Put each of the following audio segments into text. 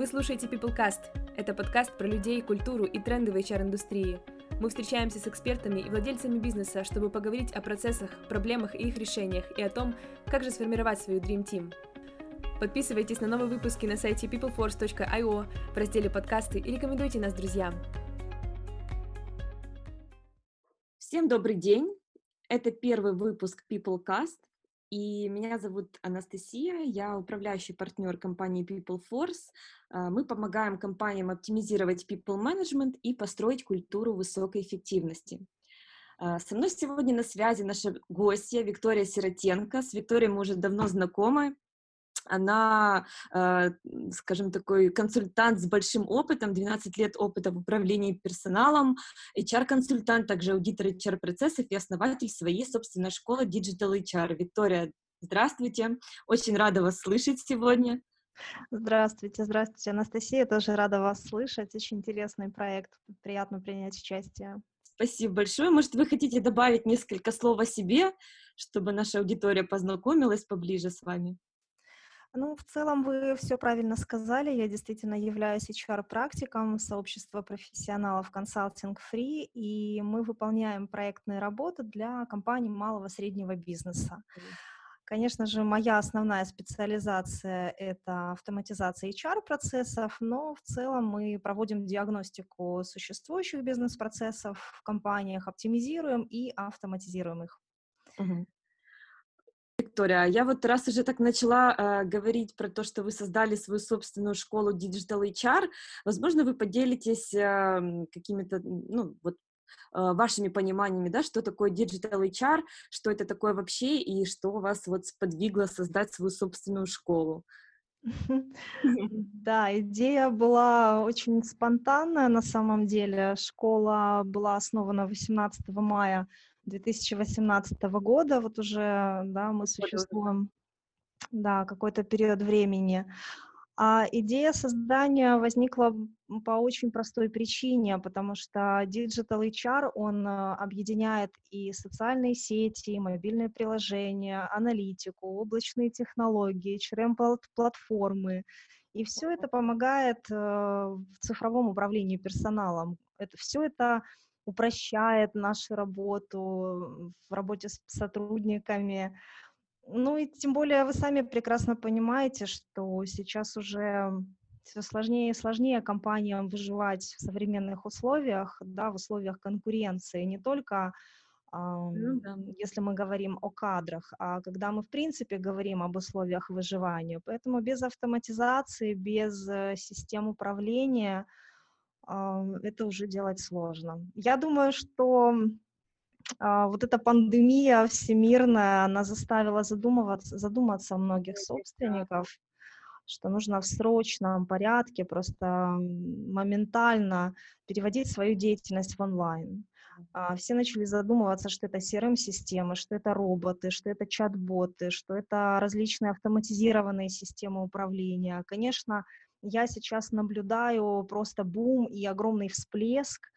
Вы слушаете PeopleCast. Это подкаст про людей, культуру и тренды в HR-индустрии. Мы встречаемся с экспертами и владельцами бизнеса, чтобы поговорить о процессах, проблемах и их решениях, и о том, как же сформировать свою Dream Team. Подписывайтесь на новые выпуски на сайте peopleforce.io в разделе подкасты и рекомендуйте нас друзьям. Всем добрый день! Это первый выпуск PeopleCast, и меня зовут Анастасия, я управляющий партнер компании PeopleForce. А, мы помогаем компаниям оптимизировать people management и построить культуру высокой эффективности. А, со мной сегодня на связи наша гостья Виктория Сиротенко. С Викторией мы уже давно знакомы. Она, э, скажем, такой консультант с большим опытом, 12 лет опыта в управлении персоналом, HR-консультант, также аудитор HR-процессов и основатель своей собственной школы Digital HR. Виктория, здравствуйте, очень рада вас слышать сегодня. Здравствуйте, здравствуйте, Анастасия, тоже рада вас слышать, очень интересный проект, приятно принять участие. Спасибо большое. Может, вы хотите добавить несколько слов о себе, чтобы наша аудитория познакомилась поближе с вами? Ну, в целом вы все правильно сказали. Я действительно являюсь HR-практиком сообщества профессионалов Consulting Free, и мы выполняем проектные работы для компаний малого и среднего бизнеса. Конечно же, моя основная специализация — это автоматизация HR-процессов, но в целом мы проводим диагностику существующих бизнес-процессов в компаниях, оптимизируем и автоматизируем их. Угу. Виктория, я вот раз уже так начала э, говорить про то, что вы создали свою собственную школу Digital HR, возможно, вы поделитесь э, какими-то, ну, вот вашими пониманиями, да, что такое Digital HR, что это такое вообще, и что вас вот сподвигло создать свою собственную школу. Да, идея была очень спонтанная на самом деле. Школа была основана 18 мая 2018 года, вот уже, да, мы существуем, да, какой-то период времени. А идея создания возникла по очень простой причине, потому что Digital HR, он э, объединяет и социальные сети, и мобильные приложения, аналитику, облачные технологии, CRM-платформы. И все это помогает э, в цифровом управлении персоналом. Это, все это упрощает нашу работу в работе с сотрудниками. Ну и тем более вы сами прекрасно понимаете, что сейчас уже все сложнее и сложнее компаниям выживать в современных условиях, да, в условиях конкуренции, не только ну, да. если мы говорим о кадрах, а когда мы, в принципе, говорим об условиях выживания. Поэтому без автоматизации, без э, систем управления это уже делать сложно. Я думаю, что а, вот эта пандемия всемирная, она заставила задумываться, задуматься многих собственников, что нужно в срочном порядке, просто моментально переводить свою деятельность в онлайн. А, все начали задумываться, что это CRM-системы, что это роботы, что это чат-боты, что это различные автоматизированные системы управления. Конечно, я сейчас наблюдаю просто бум и огромный всплеск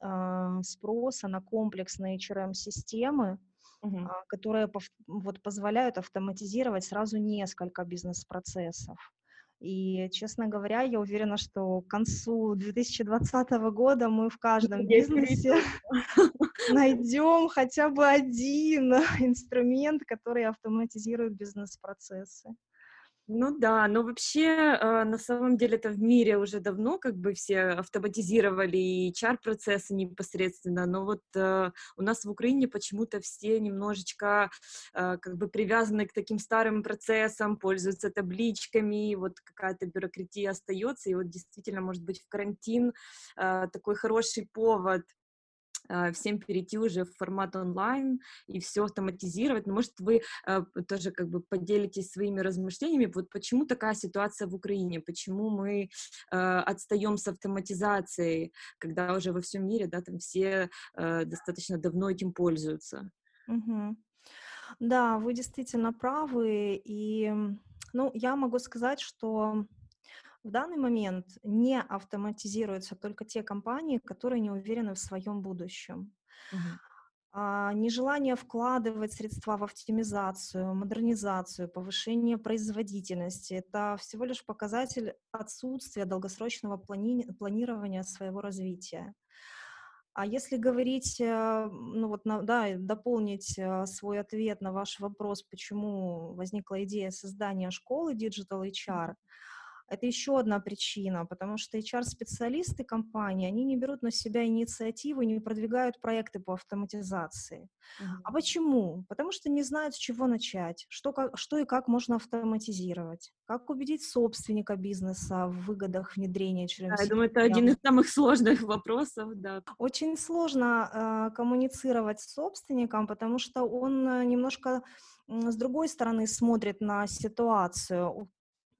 э, спроса на комплексные HRM-системы, uh-huh. э, которые пов- вот, позволяют автоматизировать сразу несколько бизнес-процессов. И, честно говоря, я уверена, что к концу 2020 года мы в каждом бизнесе найдем хотя бы один инструмент, который автоматизирует бизнес-процессы. Ну да, но вообще э, на самом деле это в мире уже давно как бы все автоматизировали и HR-процессы непосредственно, но вот э, у нас в Украине почему-то все немножечко э, как бы привязаны к таким старым процессам, пользуются табличками, вот какая-то бюрократия остается, и вот действительно, может быть, в карантин такой хороший повод всем перейти уже в формат онлайн и все автоматизировать. Но, может, вы э, тоже как бы поделитесь своими размышлениями, вот почему такая ситуация в Украине, почему мы э, отстаем с автоматизацией, когда уже во всем мире, да, там все достаточно давно этим пользуются. Угу. Да, вы действительно правы, и, ну, я могу сказать, что в данный момент не автоматизируются только те компании, которые не уверены в своем будущем. Угу. а, нежелание вкладывать средства в оптимизацию, модернизацию, повышение производительности. Это всего лишь показатель отсутствия долгосрочного плани- планирования своего развития. А если говорить, э, ну вот, на, да, дополнить э, свой ответ на ваш вопрос, почему возникла идея создания школы Digital HR, это еще одна причина, потому что HR-специалисты компании, они не берут на себя инициативу, не продвигают проекты по автоматизации. Mm-hmm. А почему? Потому что не знают, с чего начать, что, как, что и как можно автоматизировать, как убедить собственника бизнеса в выгодах внедрения через... Да, я думаю, это один из самых сложных вопросов, да. Очень сложно э, коммуницировать с собственником, потому что он э, немножко с другой стороны смотрит на ситуацию.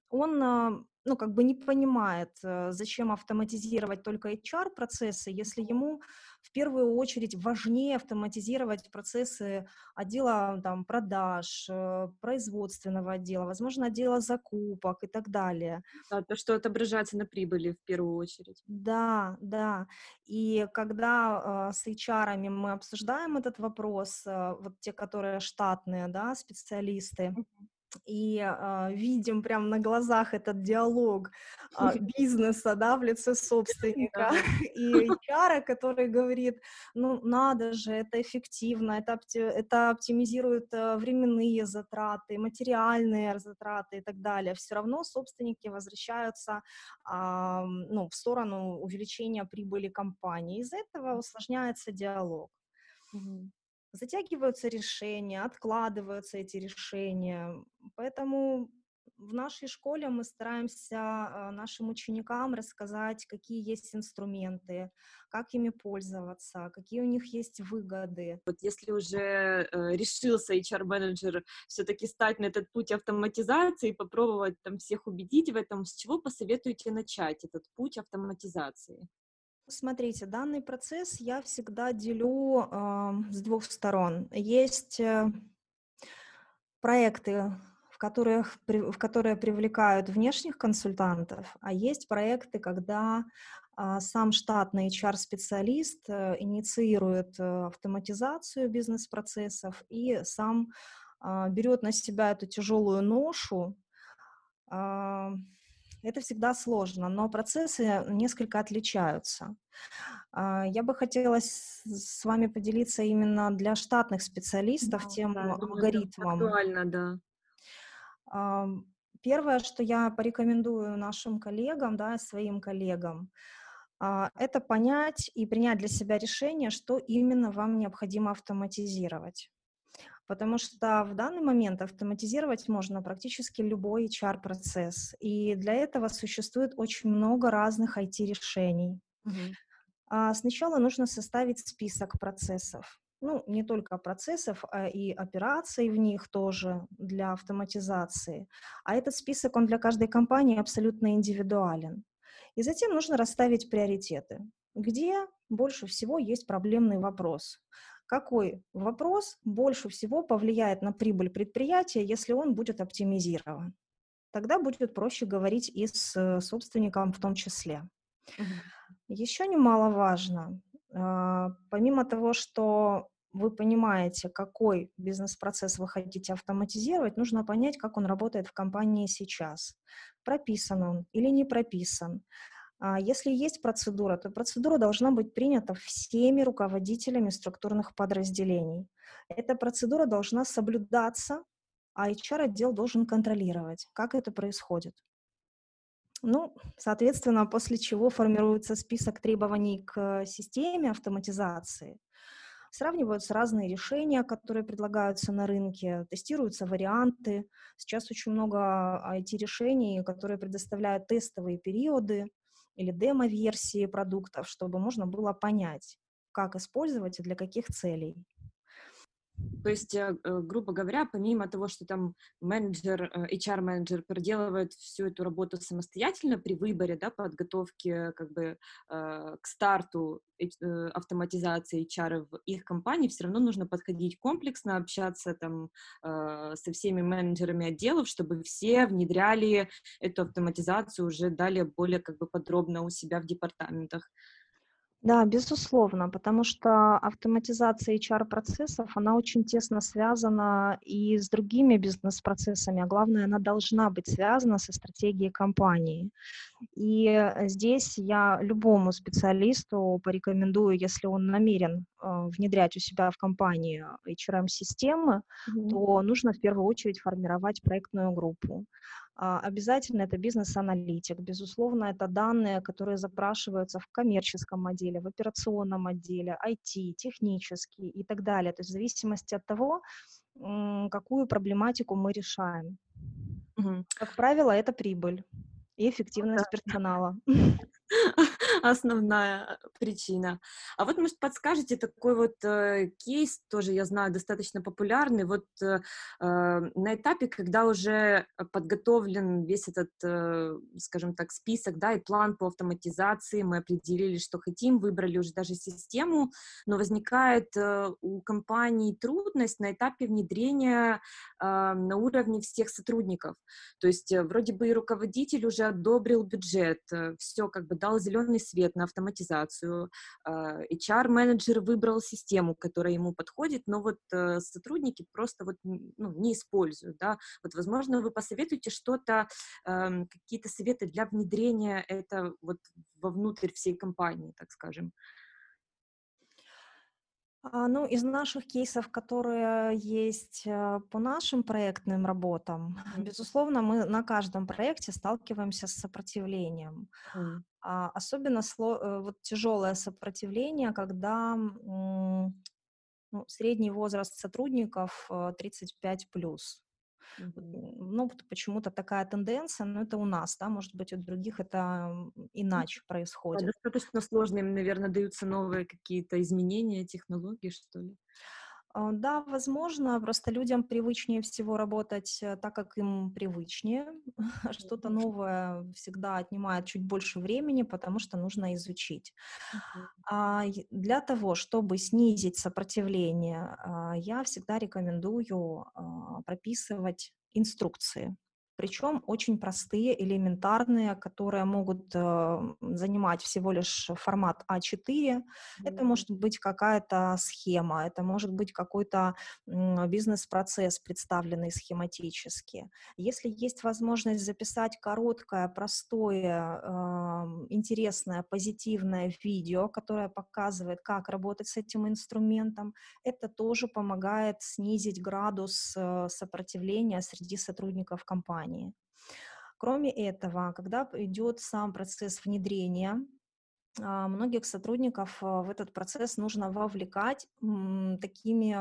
Он э, ну, как бы не понимает, э, зачем автоматизировать только HR-процессы, если ему в первую очередь важнее автоматизировать процессы отдела там, продаж, э, производственного отдела, возможно, отдела закупок и так далее. Да, то, что отображается на прибыли в первую очередь. Да, да. И когда э, с HR мы обсуждаем этот вопрос, э, вот те, которые штатные, да, специалисты, и э, видим прямо на глазах этот диалог э, бизнеса, да, в лице собственника и HR, который говорит, ну, надо же, это эффективно, это, опти- это оптимизирует э, временные затраты, материальные затраты и так далее. Все равно собственники возвращаются э, ну, в сторону увеличения прибыли компании. Из-за этого усложняется диалог. Mm-hmm затягиваются решения, откладываются эти решения. Поэтому в нашей школе мы стараемся а, нашим ученикам рассказать, какие есть инструменты, как ими пользоваться, какие у них есть выгоды. Вот если уже э, решился HR-менеджер все-таки стать на этот путь автоматизации, попробовать там всех убедить в этом, с чего посоветуете начать этот путь автоматизации? Смотрите, данный процесс я всегда делю э, с двух сторон. Есть э, проекты, в, которых, в которые привлекают внешних консультантов, а есть проекты, когда э, сам штатный HR-специалист э, инициирует э, автоматизацию бизнес-процессов и сам э, берет на себя эту тяжелую ношу. Э, это всегда сложно, но процессы несколько отличаются. А, я бы хотела с вами поделиться именно для штатных специалистов да, тем да, алгоритмом. Актуально, да. Первое, что я порекомендую нашим коллегам, да, своим коллегам, а, это понять и принять для себя решение, что именно вам необходимо автоматизировать потому что в данный момент автоматизировать можно практически любой HR-процесс, и для этого существует очень много разных IT-решений. Угу. А сначала нужно составить список процессов, ну, не только процессов, а и операций в них тоже для автоматизации. А этот список, он для каждой компании абсолютно индивидуален. И затем нужно расставить приоритеты. Где больше всего есть проблемный вопрос? Какой вопрос больше всего повлияет на прибыль предприятия, если он будет оптимизирован. Тогда будет проще говорить и с э, собственником в том числе. Угу. Еще немаловажно, а, помимо того, что вы понимаете, какой бизнес-процесс вы хотите автоматизировать, нужно понять, как он работает в компании сейчас. Прописан он или не прописан. А если есть процедура, то процедура должна быть принята всеми руководителями структурных подразделений. Эта процедура должна соблюдаться, а HR-отдел должен контролировать, как это происходит. Ну, соответственно, после чего формируется список требований к системе автоматизации. Сравниваются разные решения, которые предлагаются на рынке, тестируются варианты. Сейчас очень много IT-решений, которые предоставляют тестовые периоды, или демо-версии продуктов, чтобы можно было понять, как использовать и для каких целей. То есть, э, э, грубо говоря, помимо того, что там менеджер, э, HR-менеджер проделывает всю эту работу самостоятельно при выборе, да, подготовке как бы к старту автоматизации HR в их компании, все равно нужно подходить комплексно, общаться там со всеми менеджерами отделов, чтобы все внедряли эту автоматизацию уже далее более как бы подробно у себя в департаментах. Да, безусловно, потому что автоматизация HR-процессов, она очень тесно связана и с другими бизнес-процессами, а главное, она должна быть связана со стратегией компании. И здесь я любому специалисту порекомендую, если он намерен э, внедрять у себя в компании HRM-системы, mm-hmm. то нужно в первую очередь формировать проектную группу. А, обязательно это бизнес-аналитик. Безусловно, это данные, которые запрашиваются в коммерческом отделе, в операционном отделе, IT, технический и так далее. То есть в зависимости от того, какую проблематику мы решаем. Угу. Как правило, это прибыль и эффективность да. персонала. основная причина. А вот, может, подскажете такой вот э, кейс, тоже, я знаю, достаточно популярный, вот э, э на этапе, когда уже подготовлен весь этот, э, скажем так, список, да, и план по автоматизации, мы определили, что хотим, выбрали уже даже систему, но возникает э, у компании трудность на этапе внедрения э, на уровне всех сотрудников. То есть э, вроде бы и руководитель уже одобрил бюджет, э, все как бы дал зеленый свет на автоматизацию, HR-менеджер выбрал систему, которая ему подходит, но вот э, сотрудники просто вот ну, не используют, да, вот, возможно, вы посоветуете что-то, эм, какие-то советы для внедрения это вот вовнутрь всей компании, так скажем. А, ну, из наших кейсов, которые есть э, по нашим проектным работам, безусловно, мы на каждом проекте сталкиваемся с сопротивлением. Mm. А, особенно сло, э, вот тяжелое сопротивление, когда ну, средний возраст сотрудников 35 э, плюс. Ну, почему-то такая тенденция, но это у нас, да, может быть, у других это иначе происходит. Да, достаточно сложно им, наверное, даются новые какие-то изменения, технологии, что ли. А, да, возможно, просто людям привычнее всего работать э, так, как им привычнее. Что-то новое всегда отнимает чуть больше времени, потому что нужно изучить. А для того, чтобы снизить сопротивление, а, я всегда рекомендую прописывать инструкции причем очень простые, элементарные, которые могут э, занимать всего лишь формат А4. Mm-hmm. Это может быть какая-то схема, это может быть какой-то бизнес-процесс, представленный схематически. Если есть возможность записать короткое, простое, э, интересное, позитивное видео, которое показывает, как работать с этим инструментом, это тоже помогает снизить градус э, сопротивления среди сотрудников компании компании. Кроме этого, когда идет сам процесс внедрения, а, многих сотрудников а, в этот процесс нужно вовлекать такими,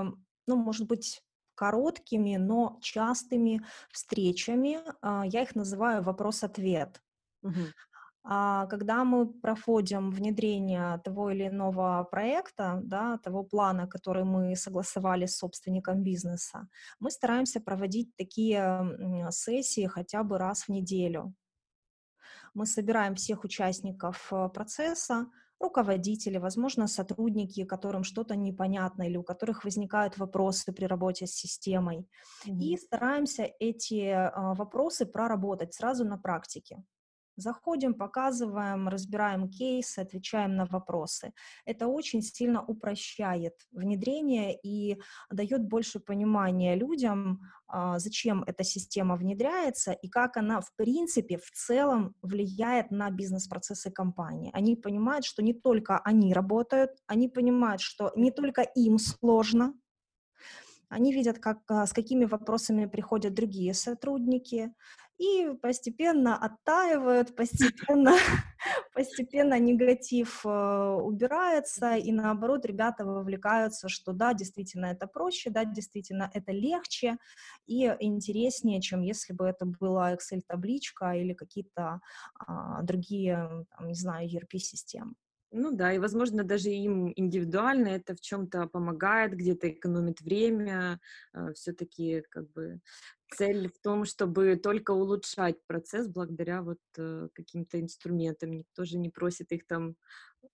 ну, может быть, короткими, но частыми встречами. А, я их называю вопрос-ответ. Угу. А когда мы проходим внедрение того или иного проекта, да, того плана, который мы согласовали с собственником бизнеса, мы стараемся проводить такие сессии хотя бы раз в неделю. Мы собираем всех участников э, процесса, руководители, возможно, сотрудники, которым что-то непонятно или у которых возникают вопросы при работе с системой. Mm-hmm. И стараемся эти а, вопросы проработать сразу на практике. Заходим, показываем, разбираем кейсы, отвечаем на вопросы. Это очень сильно упрощает внедрение и дает больше понимания людям, а, зачем эта система внедряется и как она, в принципе, в целом влияет на бизнес-процессы компании. Они понимают, что не только они работают, они понимают, что не только им сложно, они видят, как, а, с какими вопросами приходят другие сотрудники, и постепенно оттаивают, постепенно, постепенно негатив э, убирается, и наоборот ребята вовлекаются, что да, действительно это проще, да, действительно это легче и интереснее, чем если бы это была Excel-табличка или какие-то а, другие, там, не знаю, ERP-системы. Ну да, и, возможно, даже им индивидуально это в чем-то помогает, где-то экономит время. Э, Все-таки как бы цель в том, чтобы только улучшать процесс благодаря вот э, каким-то инструментам. Никто же не просит их там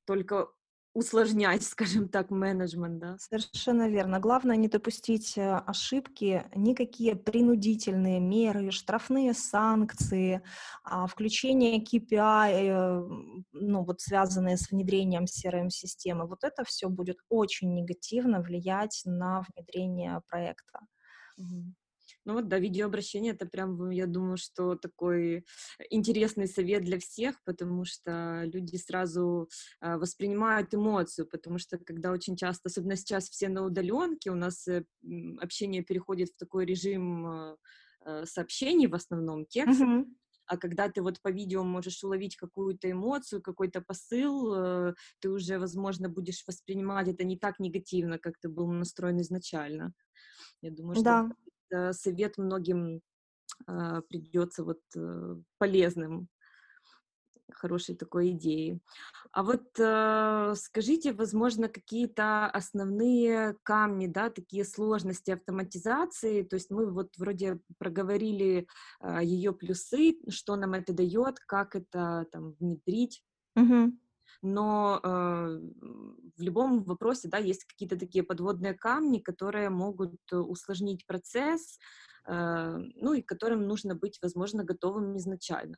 только усложнять, скажем так, менеджмент, да. Совершенно верно. Главное не допустить э, ошибки, никакие принудительные меры, штрафные санкции, а, включение KPI, э, ну вот связанные с внедрением CRM-системы, вот это все будет очень негативно влиять на внедрение проекта. Ну вот, да, видеообращение это прям, я думаю, что такой интересный совет для всех, потому что люди сразу э, воспринимают эмоцию, потому что когда очень часто, особенно сейчас все на удаленке, у нас э, общение переходит в такой режим э, э сообщений в основном, текст, mm-hmm. А когда ты вот по видео можешь уловить какую-то эмоцию, какой-то посыл, ты уже, возможно, будешь воспринимать это не так негативно, как ты был настроен изначально. Я думаю, что да. Э, совет многим э, придется вот э, полезным хорошей такой идеи. А вот э, скажите, возможно, какие-то основные камни, да, такие сложности автоматизации. То есть мы вот вроде проговорили э, ее плюсы, что нам это дает, как это там внедрить. Mm-hmm но э, в любом вопросе, да, есть какие-то такие подводные камни, которые могут усложнить процесс, э, ну и которым нужно быть, возможно, готовым изначально.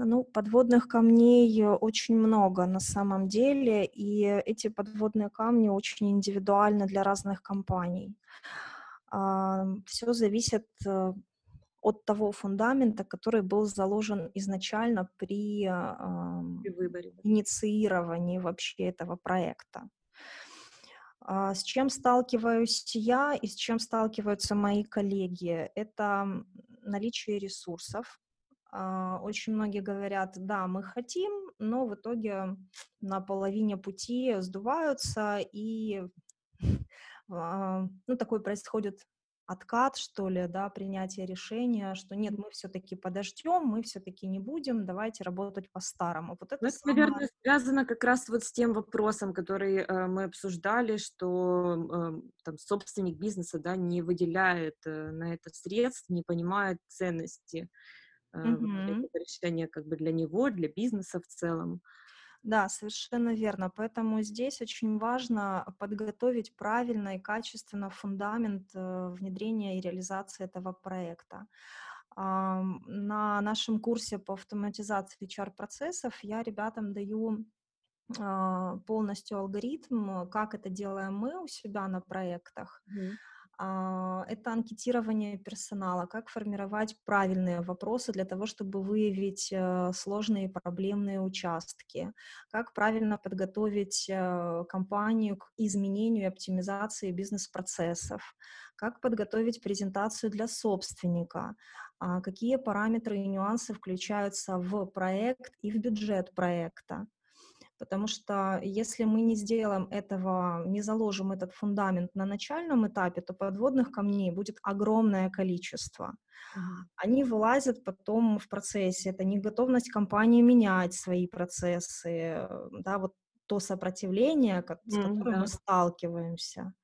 Ну, подводных камней очень много на самом деле, и эти подводные камни очень индивидуальны для разных компаний. Все зависит э, от того фундамента, который был заложен изначально при, при выборе. инициировании вообще этого проекта. А, с чем сталкиваюсь я и с чем сталкиваются мои коллеги? Это наличие ресурсов. А, очень многие говорят, да, мы хотим, но в итоге на половине пути сдуваются, и а, ну, такой происходит откат, что ли, да, принятие решения, что нет, мы все-таки подождем, мы все-таки не будем, давайте работать по-старому. Вот это, ну, это самое... наверное, связано как раз вот с тем вопросом, который э, мы обсуждали, что э, там собственник бизнеса, да, не выделяет э, на это средств, не понимает ценности э, mm-hmm. решения как бы для него, для бизнеса в целом. Да, совершенно верно. Поэтому здесь очень важно подготовить правильно и качественно фундамент э, внедрения и реализации этого проекта. На нашем курсе по автоматизации HR-процессов я ребятам даю а, полностью алгоритм, как это делаем мы у себя на проектах. Mm-hmm это анкетирование персонала, как формировать правильные вопросы для того, чтобы выявить э, сложные проблемные участки, как правильно подготовить э, компанию к изменению и оптимизации бизнес-процессов, как подготовить презентацию для собственника, а, какие параметры и нюансы включаются в проект и в бюджет проекта потому что если мы не сделаем этого, не заложим этот фундамент на начальном этапе, то подводных камней будет огромное количество. Они вылазят потом в процессе. Это неготовность компании менять свои процессы, да, вот то сопротивление, с которым mm-hmm. мы сталкиваемся.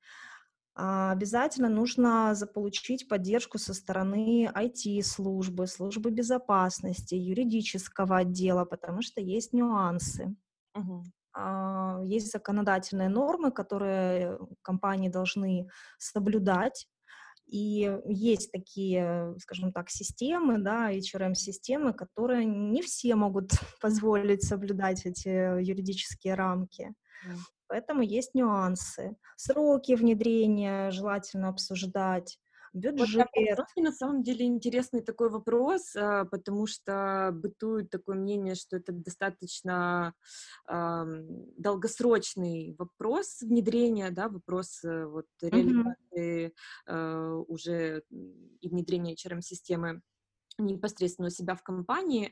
А обязательно нужно заполучить поддержку со стороны IT-службы, службы безопасности, юридического отдела, потому что есть нюансы. Угу. Есть законодательные нормы, которые компании должны соблюдать, и есть такие, скажем так, системы, да, HRM-системы, которые не все могут позволить соблюдать эти юридические рамки. Mm. Поэтому есть нюансы. Сроки внедрения желательно обсуждать бюджет. Вот, на самом деле интересный такой вопрос, а, потому что бытует такое мнение, что это достаточно э, долгосрочный вопрос внедрения, да, вопрос э, вот реализации mm-hmm. э, уже и внедрения HRM-системы непосредственно у себя в компании.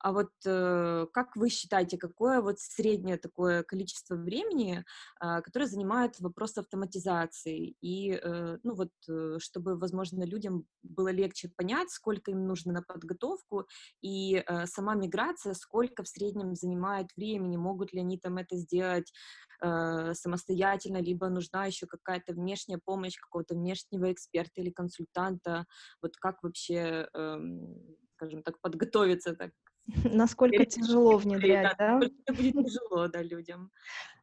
А вот э, как вы считаете, какое вот среднее такое количество времени, э, которое занимает вопрос автоматизации? И, э, ну вот, э, чтобы, возможно, людям было легче понять, сколько им нужно на подготовку, и э, сама миграция, сколько в среднем занимает времени, могут ли они там это сделать э, самостоятельно, либо нужна еще какая-то внешняя помощь какого-то внешнего эксперта или консультанта, вот как вообще, э, скажем так, подготовиться так Насколько тяжело внедрять, да? Это будет тяжело, да, людям.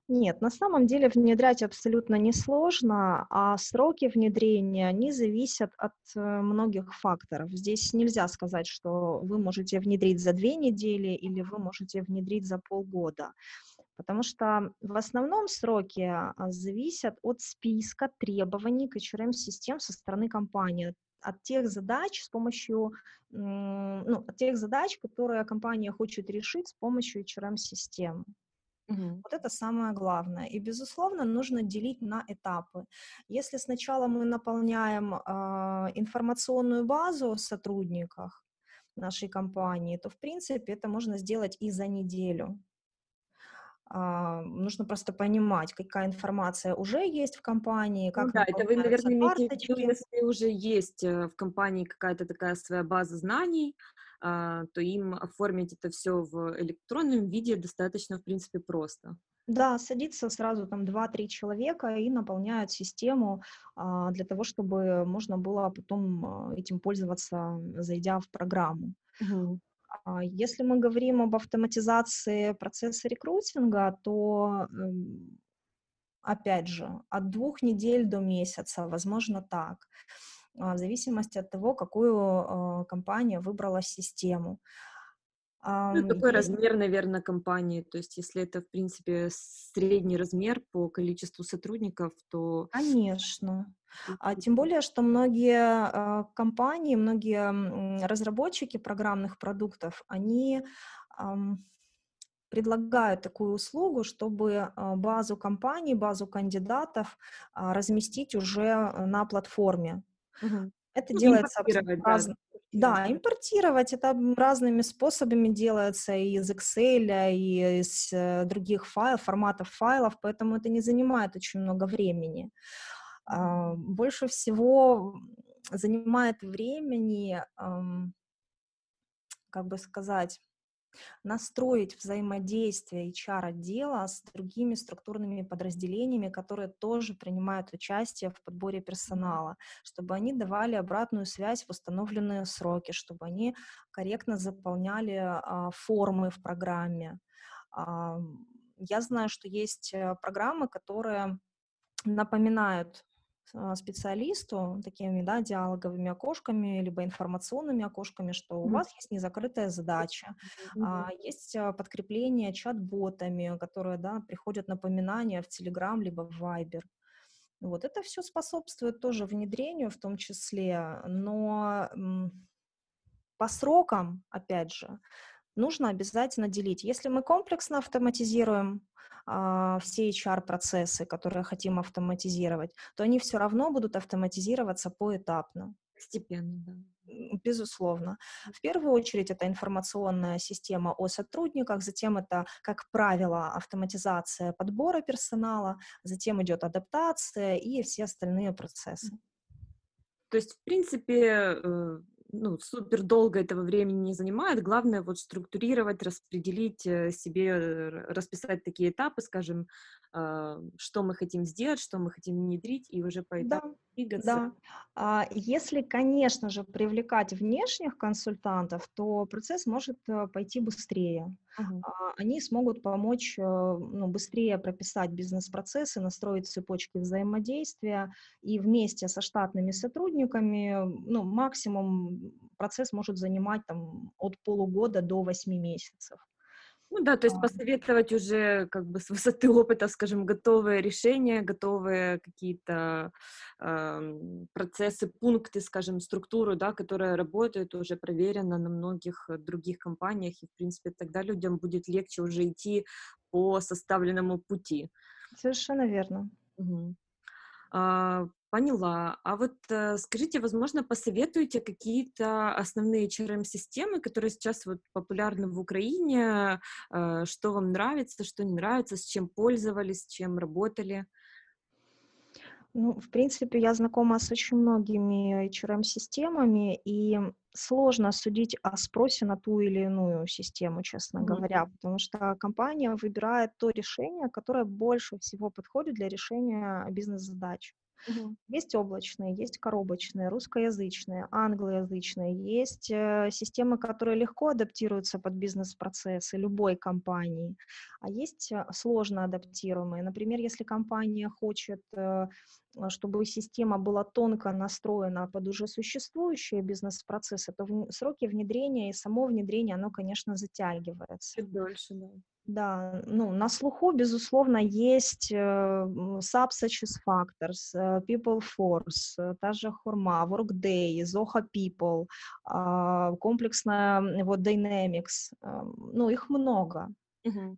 Нет, на самом деле внедрять абсолютно несложно, а сроки внедрения, они зависят от э, многих факторов. Здесь нельзя сказать, что вы можете внедрить за две недели или вы можете внедрить за полгода, потому что в основном сроки а, зависят от списка требований к HRM-систем со стороны компании, от тех задач с помощью, ну, от тех задач, которые компания хочет решить с помощью HRM-систем. Угу. Вот это самое главное. И, безусловно, нужно делить на этапы. Если сначала мы наполняем э, информационную базу о сотрудниках нашей компании, то, в принципе, это можно сделать и за неделю. А, нужно просто понимать, какая информация уже есть в компании, как ну, да, это вы, наверное, имеете в виду, если уже есть э, в компании какая-то такая своя база знаний, а, то им оформить это все в электронном виде достаточно, в принципе, просто. Да, садится сразу там 2-3 человека и наполняют систему а, для того, чтобы можно было потом этим пользоваться, зайдя в программу. Угу. А, если мы говорим об автоматизации процесса рекрутинга, то эм, опять же, от двух недель до месяца, возможно, так. А, в зависимости от того, какую а, компания выбрала систему. Ну, какой размер, наверное, компании? То есть, если это, в принципе, средний размер по количеству сотрудников, то... Конечно. А тем более, что многие э, компании, многие разработчики программных продуктов, они э, предлагают такую услугу, чтобы базу компаний, базу кандидатов э, разместить уже на платформе. Угу. Это ну, делается раз... да. импортировать это разными способами делается и из Excel, и из э, других файлов, форматов файлов, поэтому это не занимает очень много времени. А, больше всего занимает времени, как бы сказать, настроить взаимодействие HR-отдела с другими структурными подразделениями, которые тоже принимают участие в подборе персонала, чтобы они давали обратную связь в установленные сроки, чтобы они корректно заполняли а, формы в программе. А, я знаю, что есть э, программы, которые напоминают специалисту такими, да, диалоговыми окошками, либо информационными окошками, что у вас есть незакрытая задача, а, есть а, подкрепление чат-ботами, которые, да, приходят напоминания в Telegram, либо в Viber. Вот это все способствует тоже внедрению в том числе, но по срокам, опять же, нужно обязательно делить. Если мы комплексно автоматизируем а, все HR-процессы, которые хотим автоматизировать, то они все равно будут автоматизироваться поэтапно. Постепенно, да. Безусловно. В первую очередь это информационная система о сотрудниках, затем это, как правило, автоматизация подбора персонала, затем идет адаптация и все остальные процессы. То есть, в принципе, э, ну, супер долго этого времени не занимает. Главное вот структурировать, распределить э, себе, расписать такие этапы, скажем, а, что мы хотим сделать, что мы хотим внедрить, и уже по этапу да, двигаться. Да. А если, конечно же, привлекать внешних консультантов, то процесс может э, пойти быстрее. Uh-huh. Они смогут помочь э, ну, быстрее прописать бизнес-процессы, настроить цепочки взаимодействия, и вместе со штатными сотрудниками ну, максимум процесс может занимать там, от полугода до восьми месяцев. Ну да, то есть посоветовать уже как бы с высоты опыта, скажем, готовые решения, готовые какие-то э, процессы, пункты, скажем, структуру, да, которая работает, уже проверена на многих других компаниях, и, в принципе, тогда людям будет легче уже идти по составленному пути. Совершенно верно. Угу. А, Поняла. А вот э, скажите, возможно, посоветуете какие-то основные CRM-системы, которые сейчас вот популярны в Украине, э, что вам нравится, что не нравится, с чем пользовались, с чем работали? Ну, в принципе, я знакома с очень многими HRM-системами, и сложно судить о спросе на ту или иную систему, честно mm-hmm. говоря, потому что компания выбирает то решение, которое больше всего подходит для решения бизнес-задач. Угу. Есть облачные, есть коробочные, русскоязычные, англоязычные. Есть э, системы, которые легко адаптируются под бизнес-процессы любой компании, а есть э, сложно адаптируемые. Например, если компания хочет, э, чтобы система была тонко настроена под уже существующие бизнес-процессы, то сроки внедрения и само внедрение, оно, конечно, затягивается. Чуть дольше, да. Да, ну, на слуху, безусловно, есть э, Success Factors, э, People Force, э, та же Хурма, Workday, Zoho People, э, комплексная вот Dynamics, э, ну, их много. Угу.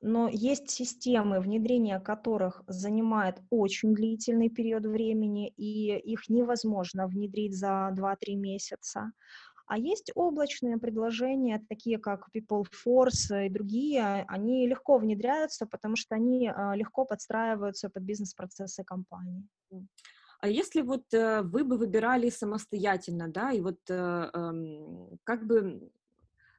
Но есть системы, внедрение которых занимает очень длительный период времени, и их невозможно внедрить за 2-3 месяца. А есть облачные предложения, такие как People Force и другие, они легко внедряются, потому что они а, легко подстраиваются под бизнес-процессы компании. А если вот э, вы бы выбирали самостоятельно, да, и вот э, эм, как бы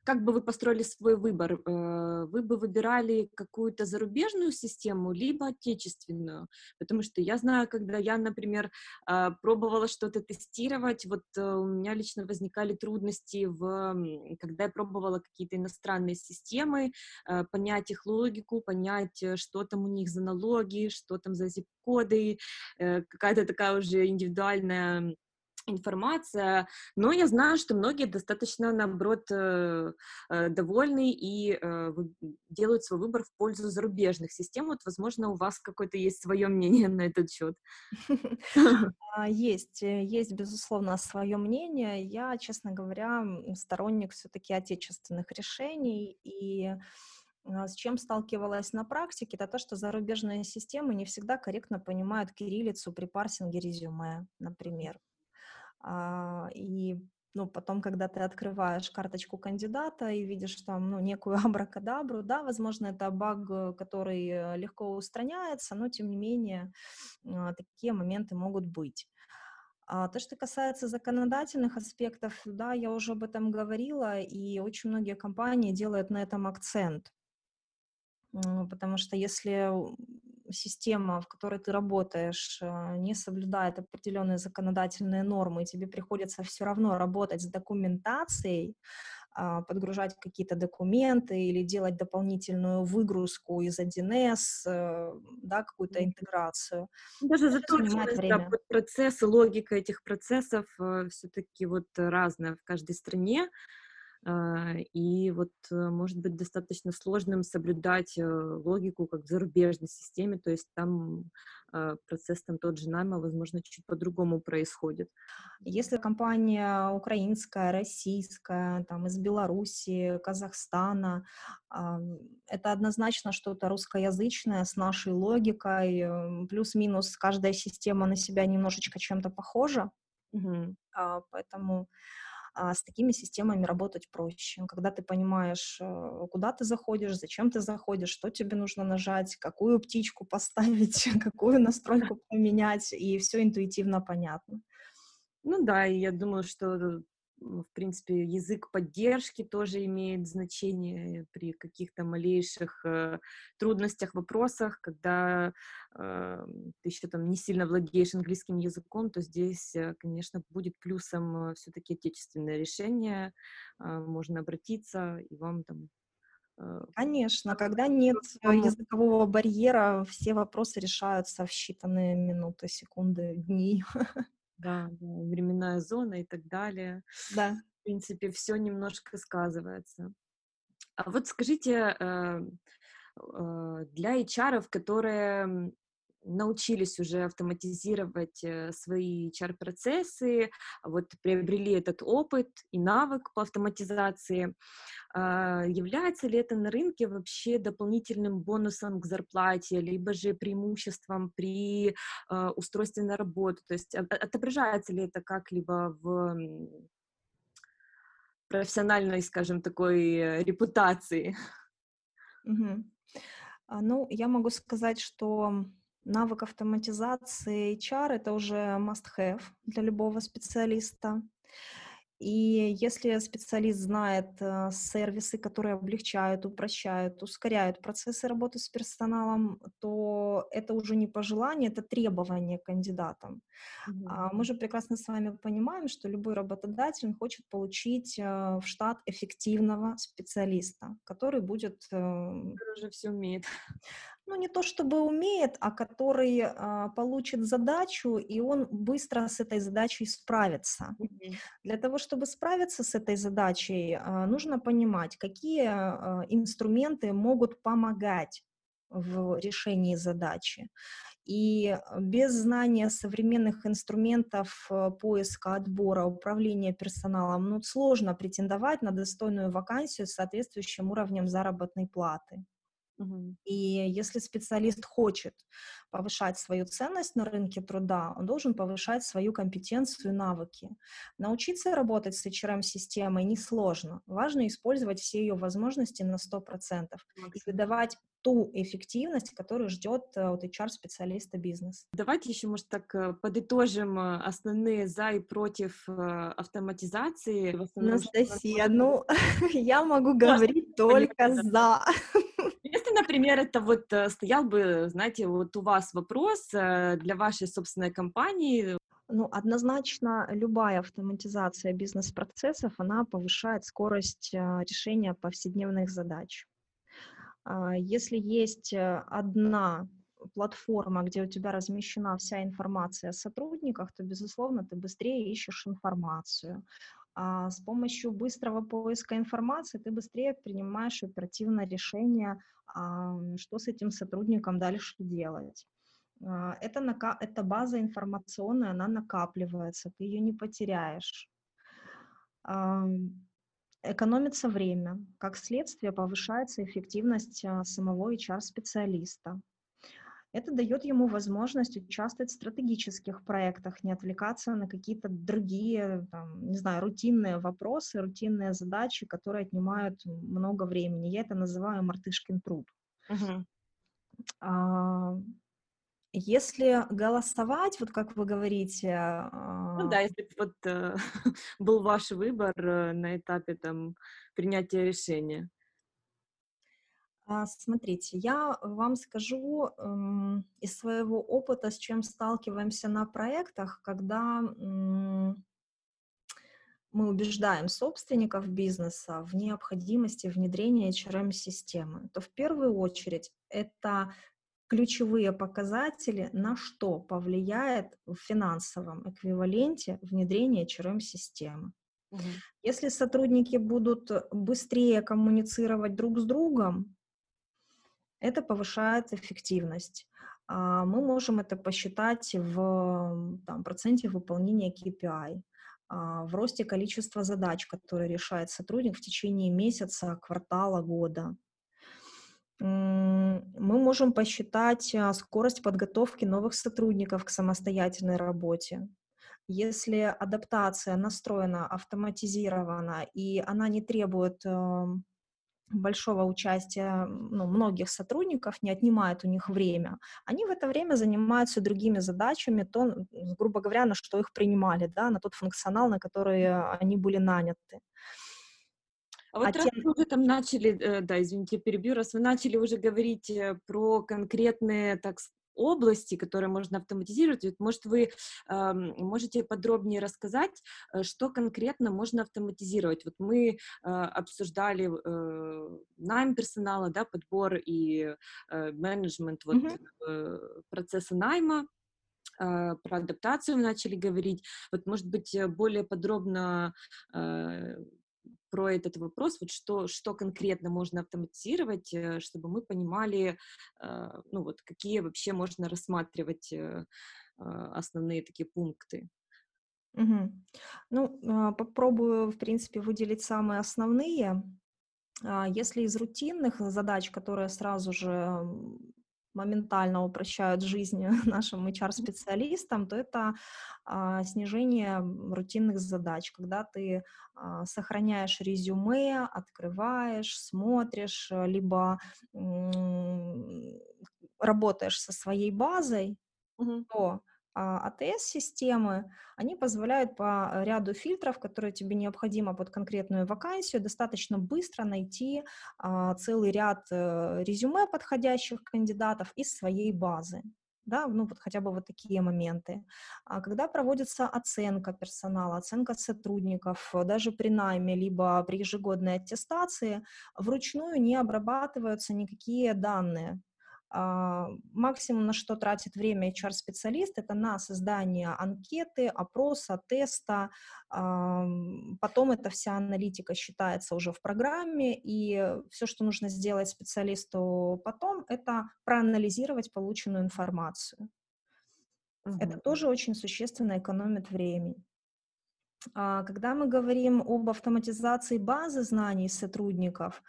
как бы вы построили свой выбор? Э, вы бы выбирали какую-то зарубежную систему, либо отечественную? Потому что я знаю, когда я, например, а, пробовала что-то тестировать, вот э, у меня лично возникали трудности, в, когда я пробовала какие-то иностранные системы, э, понять их логику, понять, что там у них за налоги, что там за zip-коды, какая-то такая уже индивидуальная информация, но я знаю, что многие достаточно, наоборот, э, э, довольны и э, делают свой выбор в пользу зарубежных систем. Вот, возможно, у вас какое-то есть свое мнение на этот счет. А, есть, есть, безусловно, свое мнение. Я, честно говоря, сторонник все-таки отечественных решений и с чем сталкивалась на практике, это то, что зарубежные системы не всегда корректно понимают кириллицу при парсинге резюме, например. А, и ну, потом, когда ты открываешь карточку кандидата и видишь там, ну, некую абракадабру, да, возможно, это баг, который э, легко устраняется, но, тем не менее, а, такие моменты могут быть. А то, что касается законодательных аспектов, да, я уже об этом говорила, и очень многие компании делают на этом акцент. Потому что если система, в которой ты работаешь, э, не соблюдает определенные законодательные нормы, и тебе приходится все равно работать с документацией, а, подгружать какие-то документы или делать дополнительную выгрузку из 1С, э, да, какую-то интеграцию. Даже занимает время. Да, процессы, логика этих процессов э, все-таки вот разная в каждой стране. А, и вот э, может быть достаточно сложным соблюдать э, логику, как в зарубежной системе, то есть там а, процесс там тот же найма, возможно, чуть по-другому происходит. Если компания украинская, российская, там из Беларуси, Казахстана, это однозначно что-то русскоязычное с нашей логикой, плюс-минус каждая система на себя немножечко чем-то похожа, угу. поэтому а с такими системами работать проще. Когда ты понимаешь, э, куда ты заходишь, зачем ты заходишь, что тебе нужно нажать, какую птичку поставить, какую настройку поменять, и все интуитивно понятно. Ну да, я думаю, что в принципе, язык поддержки тоже имеет значение при каких-то малейших э, трудностях, вопросах, когда э, ты еще там не сильно владеешь английским языком, то здесь, э, конечно, будет плюсом э, все-таки отечественное решение, э, можно обратиться, и вам там э, Конечно, когда нет языкового барьера, все вопросы решаются в считанные минуты, секунды, дни. да, да, временная зона и так далее. Да. В принципе, все немножко сказывается. А вот скажите, э, э, для HR, которые научились уже автоматизировать э, свои HR-процессы, вот приобрели этот опыт и навык по автоматизации. А, является ли это на рынке вообще дополнительным бонусом к зарплате, либо же преимуществом при а, устройстве на работу? То есть отображается ли это как-либо в профессиональной, скажем, такой э, репутации? Угу. Ну, я могу сказать, что навык автоматизации HR — это уже must-have для любого специалиста. И если специалист знает э, сервисы, которые облегчают, упрощают, ускоряют процессы работы с персоналом, то это уже не пожелание, это требование к кандидатам. А мы же прекрасно с вами понимаем, что любой работодатель хочет получить э, в штат эффективного специалиста, который будет э, Который уже все умеет. Ну, не то чтобы умеет, а который а, получит задачу, и он быстро с этой задачей справится. Мгм. Для того, чтобы справиться с этой задачей, а, нужно понимать, какие а, инструменты могут помогать в решении задачи. И без знания современных инструментов а, поиска, отбора, управления персоналом, ну, сложно претендовать на достойную вакансию с соответствующим уровнем заработной платы. И если специалист хочет повышать свою ценность на рынке труда, он должен повышать свою компетенцию и навыки. Научиться работать с HRM-системой несложно. Важно использовать все ее возможности на 100% и выдавать ту эффективность, которую ждет э, от HR-специалиста бизнес. Давайте еще, может, так э, подытожим э, основные за и против автоматизации. Анастасия, ну, я могу говорить только за. Если, например, это вот э, стоял бы, знаете, вот у вас вопрос э, для вашей собственной компании, Ну, однозначно любая автоматизация бизнес-процессов, она повышает скорость а, решения повседневных задач. А, Если есть э, одна платформа, где у тебя размещена вся информация о сотрудниках, то, безусловно, ты быстрее ищешь информацию. А с помощью быстрого поиска информации ты быстрее принимаешь оперативное решение, а, что с этим сотрудником дальше делать. А, Это, нака- эта база информационная, она накапливается, ты ее не потеряешь. Ам, Экономится время. Как следствие, повышается эффективность а, самого HR-специалиста. Это дает ему возможность участвовать в стратегических проектах, не отвлекаться на какие-то другие, там, не знаю, рутинные вопросы, рутинные задачи, которые отнимают много времени. Я это называю мартышкин труд. Мгм. А, Если голосовать, вот как вы говорите, ну а, да, если б вот э, был ваш выбор э, на этапе там принятия решения. А, смотрите, я вам скажу м, из своего опыта, с чем сталкиваемся на проектах, когда мы убеждаем собственников бизнеса в необходимости внедрения HRM-системы, то в первую очередь это ключевые показатели, на что повлияет в финансовом эквиваленте внедрение HRM-системы. Мгм. Если сотрудники будут быстрее коммуницировать друг с другом, это повышает эффективность. А, Мы можем это посчитать в там, проценте выполнения KPI, а, в росте количества задач, которые решает сотрудник в течение месяца, квартала, года. Мы можем посчитать а, скорость подготовки новых сотрудников к самостоятельной работе. Если адаптация настроена, автоматизирована, и она не требует эм, большого участия ну, многих сотрудников, не отнимает у них время, они в это время занимаются другими задачами, то, м, грубо говоря, на что их принимали, да, на тот функционал, на который э, они были наняты. А вот А раз тем- вы уже там начали, э, да, извините, перебью, раз вы начали уже говорить э, про конкретные, так области, которые можно автоматизировать, вот, может, вы ам, можете подробнее рассказать, э, что конкретно можно автоматизировать? Вот мы э, обсуждали э, найм персонала, да, подбор и э, менеджмент вот, Мгм. э, процесса найма, э, про адаптацию начали говорить. Вот, может быть, э, более подробно э, про этот вопрос, вот что, что конкретно можно автоматизировать, э, чтобы мы понимали, э, ну вот, какие вообще можно рассматривать э, основные такие пункты. Мгм. Ну, а, попробую, в принципе, выделить самые основные. А, Если из рутинных задач, которые сразу же моментально упрощают жизнь нашим HR-специалистам, то это а, снижение рутинных задач, когда ты а, сохраняешь резюме, открываешь, смотришь, э, либо м, работаешь со своей базой, то А АТС-системы, они позволяют по ряду фильтров, которые тебе необходимо под конкретную вакансию, достаточно быстро найти а, целый ряд а, резюме подходящих кандидатов из своей базы да, ну вот хотя бы вот такие моменты. А когда проводится оценка персонала, оценка сотрудников, даже при найме, либо при ежегодной аттестации, вручную не обрабатываются никакие данные, а, максимум, на что тратит время HR-специалист, это на создание анкеты, опроса, теста. Потом эта вся аналитика считается уже в программе, и все, что нужно сделать специалисту потом, это проанализировать полученную информацию. Угу. Это тоже очень существенно экономит времени. А, когда мы говорим об автоматизации базы знаний сотрудников,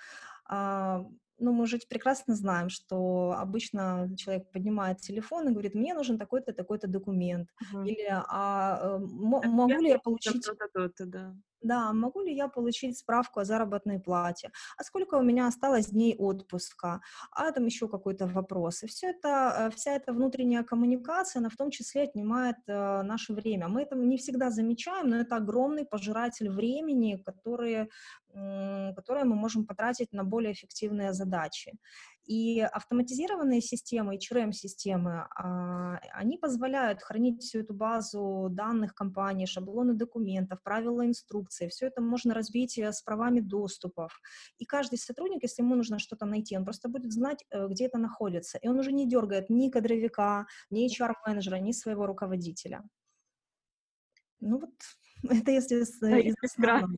а, ну, мы уже прекрасно знаем, что обычно человек поднимает телефон и говорит, мне нужен такой-то, такой-то документ. Угу. Или а, э, могу ли я получить... да. Да, могу ли я получить справку о заработной плате? А сколько у меня осталось дней отпуска? А там еще какой-то вопрос. И все это, э, вся эта внутренняя коммуникация, она в том числе отнимает э, наше время. Мы это не всегда замечаем, но это огромный пожиратель времени, который, э, которое мы можем потратить на более эффективные задачи. И автоматизированные системы, HRM-системы, а, они позволяют хранить всю эту базу данных компании, шаблоны документов, правила инструкции. Все это можно разбить э, с правами доступов. И каждый сотрудник, если ему нужно что-то найти, он просто будет знать, э, где это находится. И он уже не дергает ни кадровика, ни HR-менеджера, ни своего руководителя. Ну вот, это если, да, если вкратце.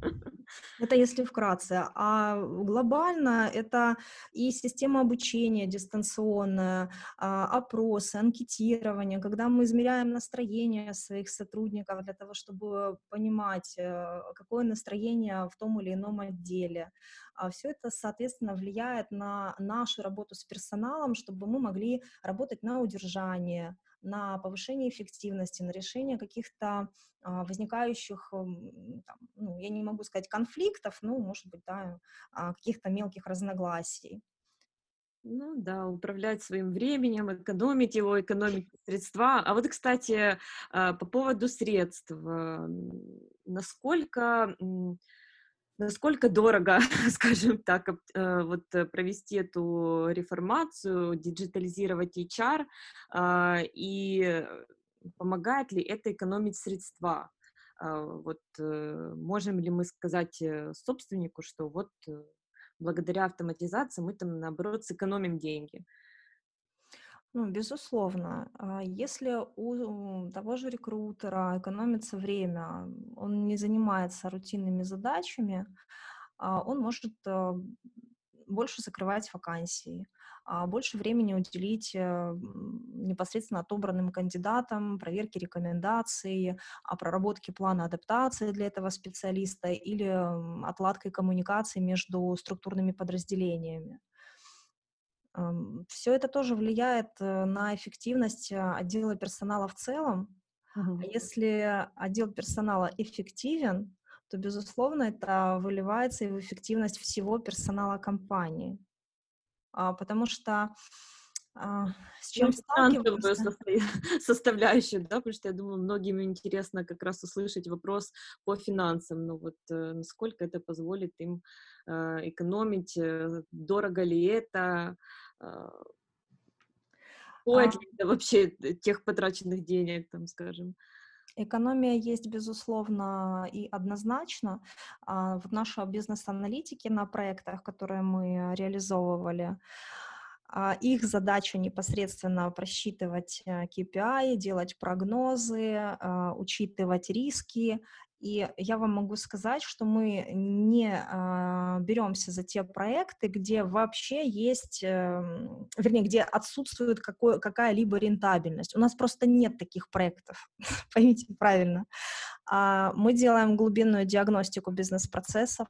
Это если вкратце. А глобально это и система обучения дистанционная, а, опросы, анкетирование, когда мы измеряем настроение своих сотрудников для того, чтобы понимать, э, какое настроение в том или ином отделе. А Все это, соответственно, влияет на нашу работу с персоналом, чтобы мы могли работать на удержание, на повышение эффективности, на решение каких-то а, возникающих, там, ну, я не могу сказать конфликтов, ну, может быть, да, а, каких-то мелких разногласий. Ну да, управлять своим временем, экономить его, экономить средства. А вот, кстати, а, по поводу средств, насколько насколько дорого, скажем так, э, вот э, провести эту реформацию, диджитализировать HR, а, и помогает ли это экономить средства? А, вот э, можем ли мы сказать собственнику, что вот благодаря автоматизации мы там, наоборот, сэкономим деньги? Ну, безусловно. А если у того же рекрутера экономится время, он не занимается рутинными задачами, а, он может э, больше закрывать вакансии, а больше времени уделить э, непосредственно отобранным кандидатам, проверке рекомендаций, проработке плана адаптации для этого специалиста или отладкой коммуникации между структурными подразделениями. Все это тоже влияет э, на эффективность э, отдела персонала в целом. Uh-huh. А если отдел персонала эффективен, то, безусловно, это выливается и в эффективность всего персонала компании. А, потому что а, с чем ну, сталкиваемся? составляющую, да, потому что я думаю, многим интересно как раз услышать вопрос по финансам, ну вот э, насколько это позволит им экономить, дорого ли это, стоит а... ли это вообще тех потраченных денег, там, скажем. Экономия есть, безусловно, и однозначно. В нашей бизнес-аналитике на проектах, которые мы реализовывали, а, их задача непосредственно просчитывать KPI, э, делать прогнозы, а, учитывать риски. И я вам могу сказать, что мы не а, беремся за те проекты, где вообще есть, эм, вернее, где отсутствует какой, какая-либо рентабельность. У нас просто нет таких проектов, поймите правильно. Мы делаем глубинную диагностику бизнес-процессов,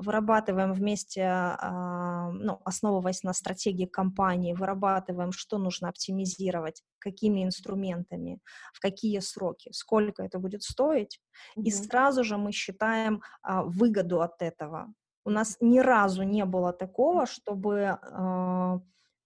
вырабатываем вместе, а, ну, основываясь на стратегии компании, вырабатываем, что нужно оптимизировать, какими инструментами, в какие сроки, сколько это будет стоить, mm-hmm. и сразу же мы считаем а, выгоду от этого. У нас ни разу не было такого, чтобы а,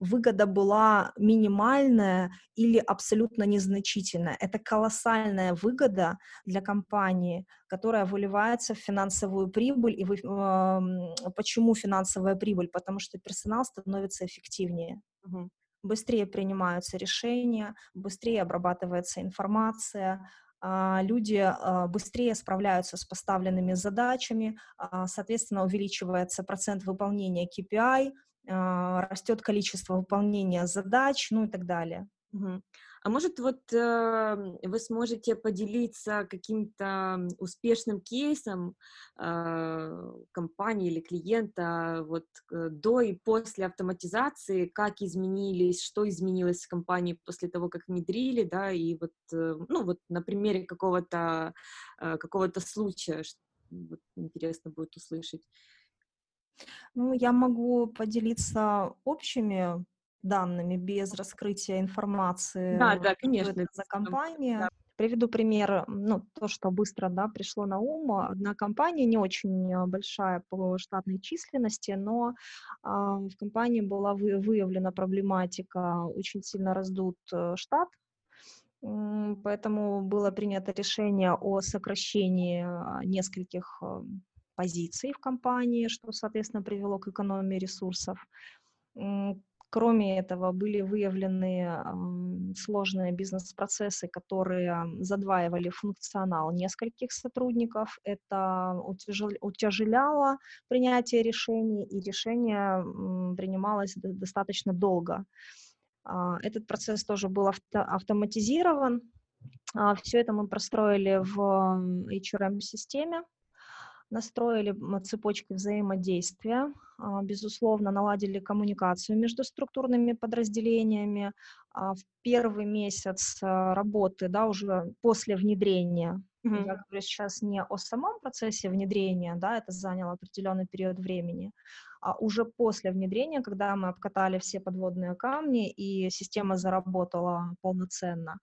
выгода была минимальная или абсолютно незначительная. Это колоссальная выгода для компании, которая выливается в финансовую прибыль. И вы, э, почему финансовая прибыль? Потому что персонал становится эффективнее. Угу. Быстрее принимаются решения, быстрее обрабатывается информация, а, люди а, быстрее справляются с поставленными задачами, а, соответственно, увеличивается процент выполнения KPI, растет количество выполнения задач, ну и так далее. А может, вот э, вы сможете поделиться каким-то успешным кейсом э, компании или клиента вот до и после автоматизации, как изменились, что изменилось в компании после того, как внедрили, да, и вот, э, ну вот на примере какого-то э, какого-то случая, что, интересно будет услышать. Ну, я могу поделиться общими данными без раскрытия информации. Да, да, конечно. Это за компания. Да. Приведу пример, ну, то, что быстро, да, пришло на ум. Одна компания, не очень э, большая по штатной численности, но э, в компании была вы, выявлена проблематика, очень сильно раздут э, штат, поэтому было принято решение о сокращении а, нескольких э, позиций в компании, что, соответственно, привело к экономии ресурсов. Кроме этого, были выявлены сложные бизнес-процессы, которые задваивали функционал нескольких сотрудников. Это утяжеляло принятие решений, и решение принималось достаточно долго. А, этот процесс тоже был автоматизирован. А, Все это мы простроили в HRM-системе, настроили цепочки взаимодействия, а, безусловно, наладили коммуникацию между структурными подразделениями. А, в первый месяц а, работы, да, уже после внедрения, mm-hmm. я говорю сейчас не о самом процессе внедрения, да, это заняло определенный период времени, а уже после внедрения, когда мы обкатали все подводные камни и система заработала полноценно,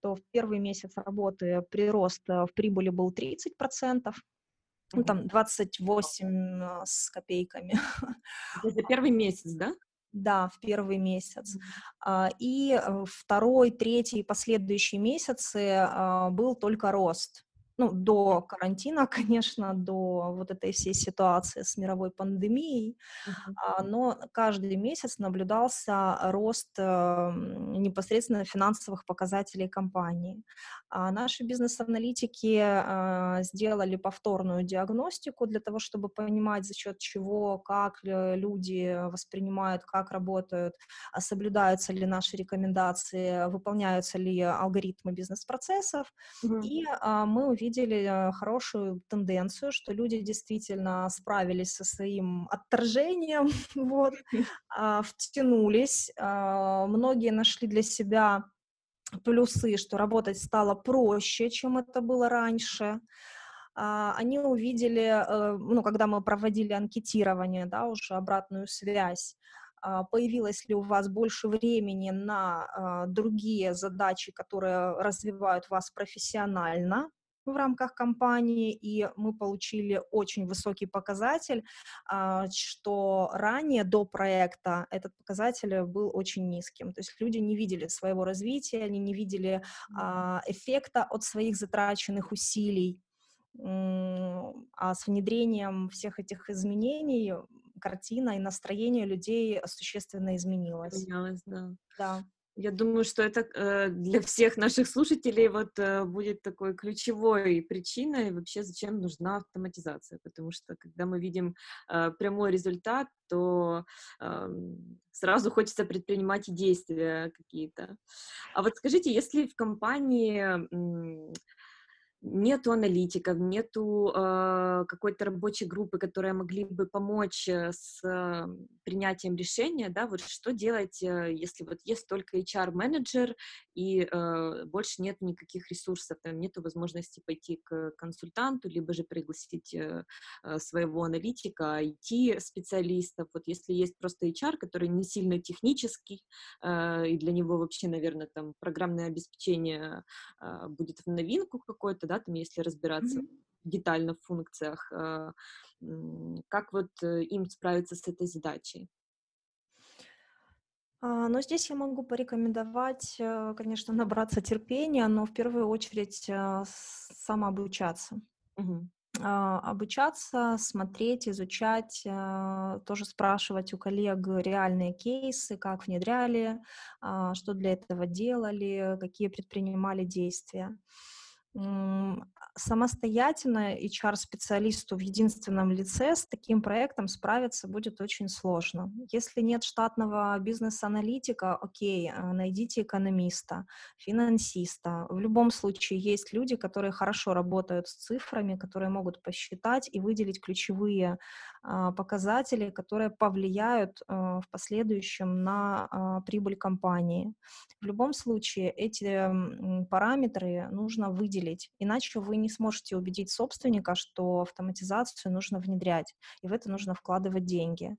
то в первый месяц работы прирост э, в прибыли был 30%, ну, там 28 а, с копейками. Это первый месяц, да? Да, в первый месяц. Mm-hmm. И э, второй, третий, последующие месяцы а, был только рост ну, до карантина, конечно, до вот этой всей ситуации с мировой пандемией, uh-huh. но каждый месяц наблюдался рост эм, непосредственно финансовых показателей компании. А наши бизнес-аналитики а, сделали повторную диагностику для того, чтобы понимать, за счет чего, как люди воспринимают, как работают, соблюдаются ли наши рекомендации, выполняются ли алгоритмы бизнес-процессов, uh-huh. и мы увидели увидели э, хорошую тенденцию, что люди действительно справились со своим отторжением, вот, а, втянулись, а, многие нашли для себя плюсы, что работать стало проще, чем это было раньше, а, они увидели, э, ну, когда мы проводили анкетирование, да, уже обратную связь, появилось ли у вас больше времени на другие задачи, которые развивают вас профессионально, в рамках компании, и мы получили очень высокий показатель, а, что ранее, до проекта, этот показатель был очень низким. То есть люди не видели своего развития, они не видели а, эффекта от своих затраченных усилий. А с внедрением всех этих изменений картина и настроение людей существенно изменилось. Да. Я думаю, что это э, для всех наших слушателей вот э, будет такой ключевой причиной вообще, зачем нужна автоматизация, потому что когда мы видим э, прямой результат, то э, сразу хочется предпринимать действия какие-то. А вот скажите, если в компании нету аналитиков, нету э, какой-то рабочей группы, которые могли бы помочь э, с э, принятием решения, да, вот что делать, э, если вот есть только HR-менеджер и э, больше нет никаких ресурсов, там нету возможности пойти к консультанту, либо же пригласить э, э своего аналитика, IT-специалистов, вот если есть просто HR, который не сильно технический, э, и для него вообще, наверное, там программное обеспечение э, будет в новинку какой-то, да, да, там, если разбираться mm-hmm. детально в функциях, э, как вот э, им справиться с этой задачей? А, но здесь я могу порекомендовать, э, конечно, набраться терпения, но в первую очередь а, самообучаться. А, Обучаться, смотреть, изучать, а, тоже спрашивать у коллег реальные кейсы, как внедряли, а, что для этого делали, какие предпринимали действия. Самостоятельно HR-специалисту в единственном лице с таким проектом справиться будет очень сложно. Если нет штатного бизнес-аналитика, окей, а, найдите экономиста, финансиста. В любом случае есть люди, которые хорошо работают с цифрами, которые могут посчитать и выделить ключевые а, показатели, которые повлияют а, в последующем на прибыль компании. В любом случае эти параметры нужно выделить, иначе вы не сможете убедить собственника, что автоматизацию нужно внедрять, и в это нужно вкладывать деньги.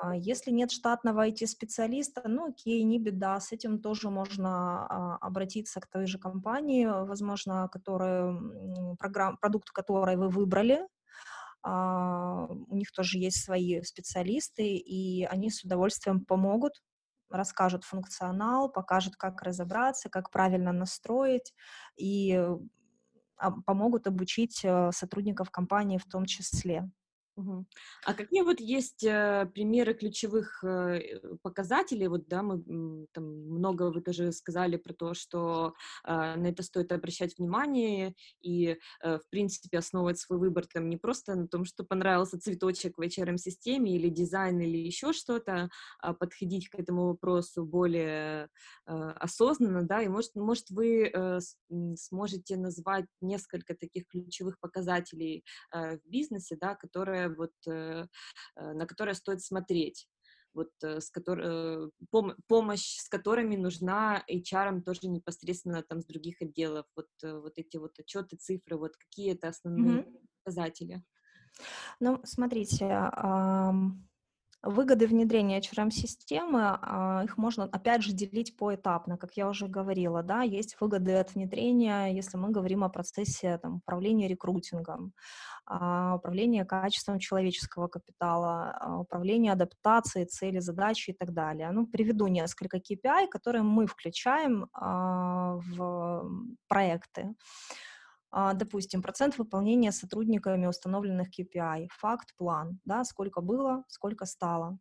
А, Если нет штатного IT-специалиста, ну окей, не беда, с этим тоже можно а, обратиться к той же компании, возможно, которая, программ, продукт которой вы выбрали, а, у них тоже есть свои специалисты, и они с удовольствием помогут, расскажут функционал, покажут, как разобраться, как правильно настроить, и э, помогут обучить э, сотрудников компании в том числе. А какие вот есть э, примеры ключевых э, показателей? Вот, да, мы там много вы тоже сказали про то, что э, на это стоит обращать внимание и, э, в принципе, основывать свой выбор там не просто на том, что понравился цветочек в HRM-системе или дизайн или еще что-то, а подходить к этому вопросу более э, осознанно, да, и может, может вы э, сможете назвать несколько таких ключевых показателей э, в бизнесе, да, которые вот, э, э, на которые стоит смотреть, вот, э, с котор- пом- помощь с которыми нужна HR тоже непосредственно там с других отделов, вот, вот эти вот отчеты, цифры, вот какие это основные Мгм. показатели. Ну, смотрите, выгоды внедрения HRM-системы, а, их можно, опять же, делить поэтапно, как я уже говорила, да, есть выгоды от внедрения, если мы говорим о процессе там, управления рекрутингом, а, управления качеством человеческого капитала, а, управления адаптацией, цели, задачи и так далее. Ну, приведу несколько KPI, которые мы включаем в проекты. А, допустим, процент выполнения сотрудниками установленных KPI, факт, план, да, сколько было, сколько стало.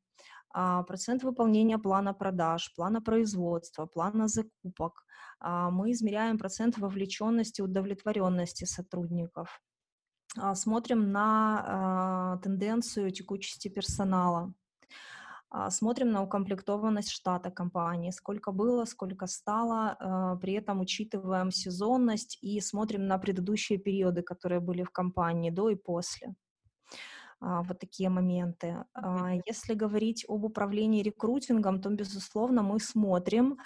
А, процент выполнения плана продаж, плана производства, плана закупок. А, мы измеряем процент вовлеченности, удовлетворенности сотрудников. Смотрим на тенденцию текучести персонала. А, Смотрим на укомплектованность штата компании, сколько было, сколько стало, а, при этом учитываем сезонность и смотрим на предыдущие периоды, которые были в компании до и после. А, Вот такие моменты. Если говорить об управлении рекрутингом, то, безусловно, мы смотрим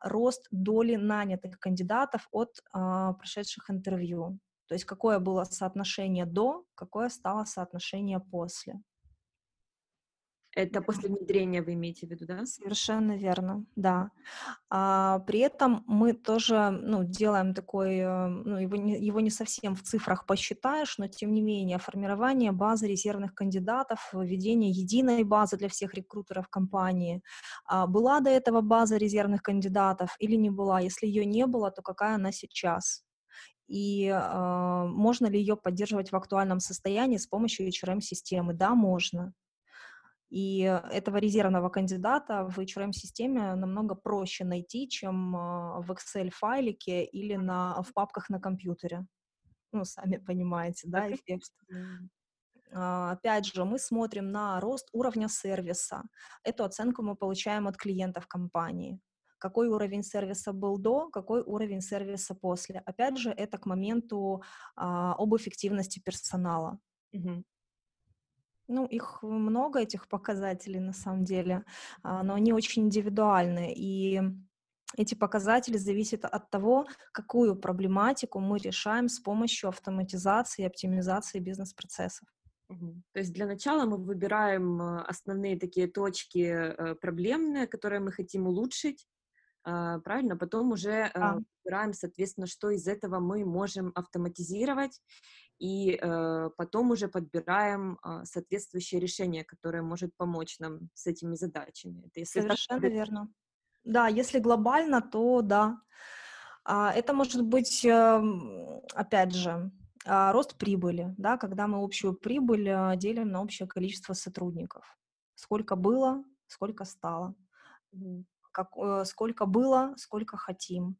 рост доли нанятых кандидатов от прошедших интервью. То есть какое было соотношение до, какое стало соотношение после. Это после внедрения вы имеете в виду, да? Совершенно верно, да. А, при этом мы тоже, ну, делаем такой, э, ну, его не, его не совсем в цифрах посчитаешь, но тем не менее формирование базы резервных кандидатов, введение единой базы для всех рекрутеров компании. А, была до этого база резервных кандидатов или не была? Если ее не было, то какая она сейчас? И а, можно ли ее поддерживать в актуальном состоянии с помощью HRM-системы? Да, можно. И этого резервного кандидата в HRM-системе намного проще найти, чем а, в Excel-файлике или на, в папках на компьютере. Ну, сами понимаете, да, эффект. А, Опять же, мы смотрим на рост уровня сервиса. Эту оценку мы получаем от клиентов компании. Какой уровень сервиса был до, какой уровень сервиса после. Опять же, это к моменту а, об эффективности персонала. Мгм. Ну, их много, этих показателей на самом деле, а, но они очень индивидуальны, и эти показатели зависят от того, какую проблематику мы решаем с помощью автоматизации и оптимизации бизнес-процессов. То есть для начала мы выбираем э, основные такие точки э, проблемные, которые мы хотим улучшить, а, правильно? Потом уже э, Да. выбираем, соответственно, что из этого мы можем автоматизировать и э, потом уже подбираем э, соответствующее решение, которое может помочь нам с этими задачами. Это если Совершенно так... верно. Да, если глобально, то да. А, это может быть, эм, опять же, а, рост прибыли, да, когда мы общую прибыль э, делим на общее количество сотрудников. Сколько было, сколько стало. Как, э, сколько было, сколько хотим.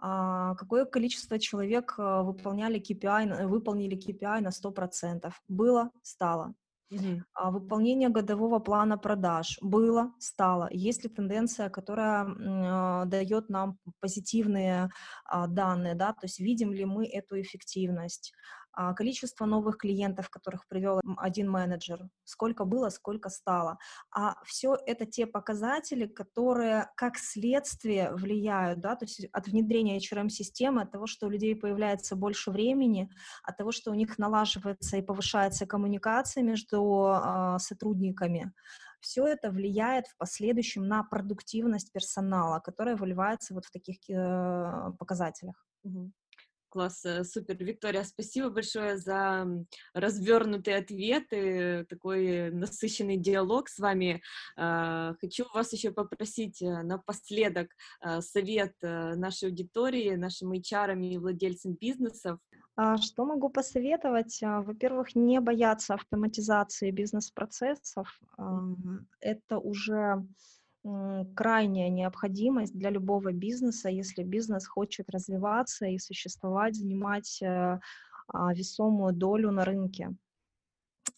А, какое количество человек э, выполняли KPI, выполнили KPI на 100%. Было, стало. Угу. Выполнение годового плана продаж было, стало. Есть ли тенденция, которая э, дает нам позитивные э, данные, да, то есть видим ли мы эту эффективность? А, количество новых клиентов, которых привел один менеджер, сколько было, сколько стало. А все это те показатели, которые как следствие влияют, да, то есть от внедрения HRM-системы, от того, что у людей появляется больше времени, от того, что у них налаживается и повышается коммуникация между э, сотрудниками, все это влияет в последующем на продуктивность персонала, которая выливается вот в таких э, показателях. Угу. Класс, э, супер. Виктория, спасибо большое за развернутые ответы, такой насыщенный диалог с вами. А, хочу вас еще попросить э, напоследок э, совет нашей аудитории, нашим HR и владельцам бизнесов. А, что могу посоветовать? А, во-первых, не бояться автоматизации бизнес-процессов. Это уже крайняя необходимость для любого бизнеса, если бизнес хочет развиваться и существовать, занимать э, а, весомую долю на рынке.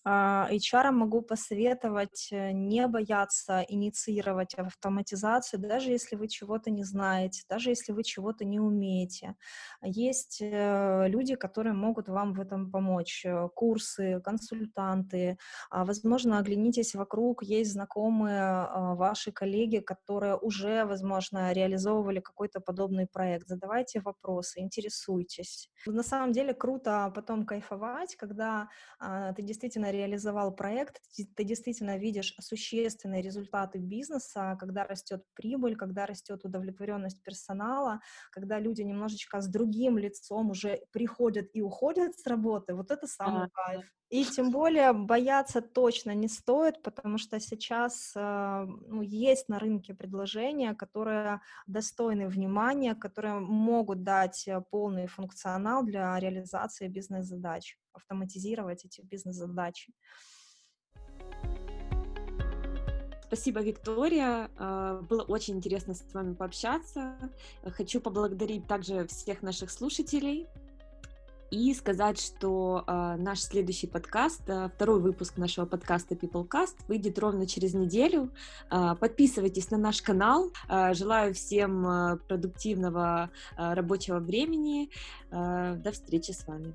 HR а, могу посоветовать э, не бояться инициировать автоматизацию, даже если вы чего-то не знаете, даже если вы чего-то не умеете. Есть э, люди, которые могут вам в этом помочь. Э, курсы, консультанты. А, возможно, оглянитесь вокруг, есть знакомые а, ваши коллеги, которые уже, возможно, реализовывали какой-то подобный проект. Задавайте вопросы, интересуйтесь. На самом деле круто потом кайфовать, когда ты действительно реализовал проект, ты действительно видишь существенные результаты бизнеса, когда растет прибыль, когда растет удовлетворенность персонала, когда люди немножечко с другим лицом уже приходят и уходят с работы, вот это самый а, кайф. И тем более бояться точно не стоит, потому что сейчас э, ну, есть на рынке предложения, которые достойны внимания, которые могут дать э, полный функционал для реализации бизнес-задач, автоматизировать эти бизнес-задачи. Спасибо, Виктория. Э, было очень интересно с вами пообщаться. Хочу поблагодарить также всех наших слушателей и сказать, что э, наш следующий подкаст, э, второй выпуск нашего подкаста Peoplecast выйдет ровно через неделю. Э, подписывайтесь на наш канал. Э, желаю всем э, продуктивного э, рабочего времени. Э, до встречи с вами.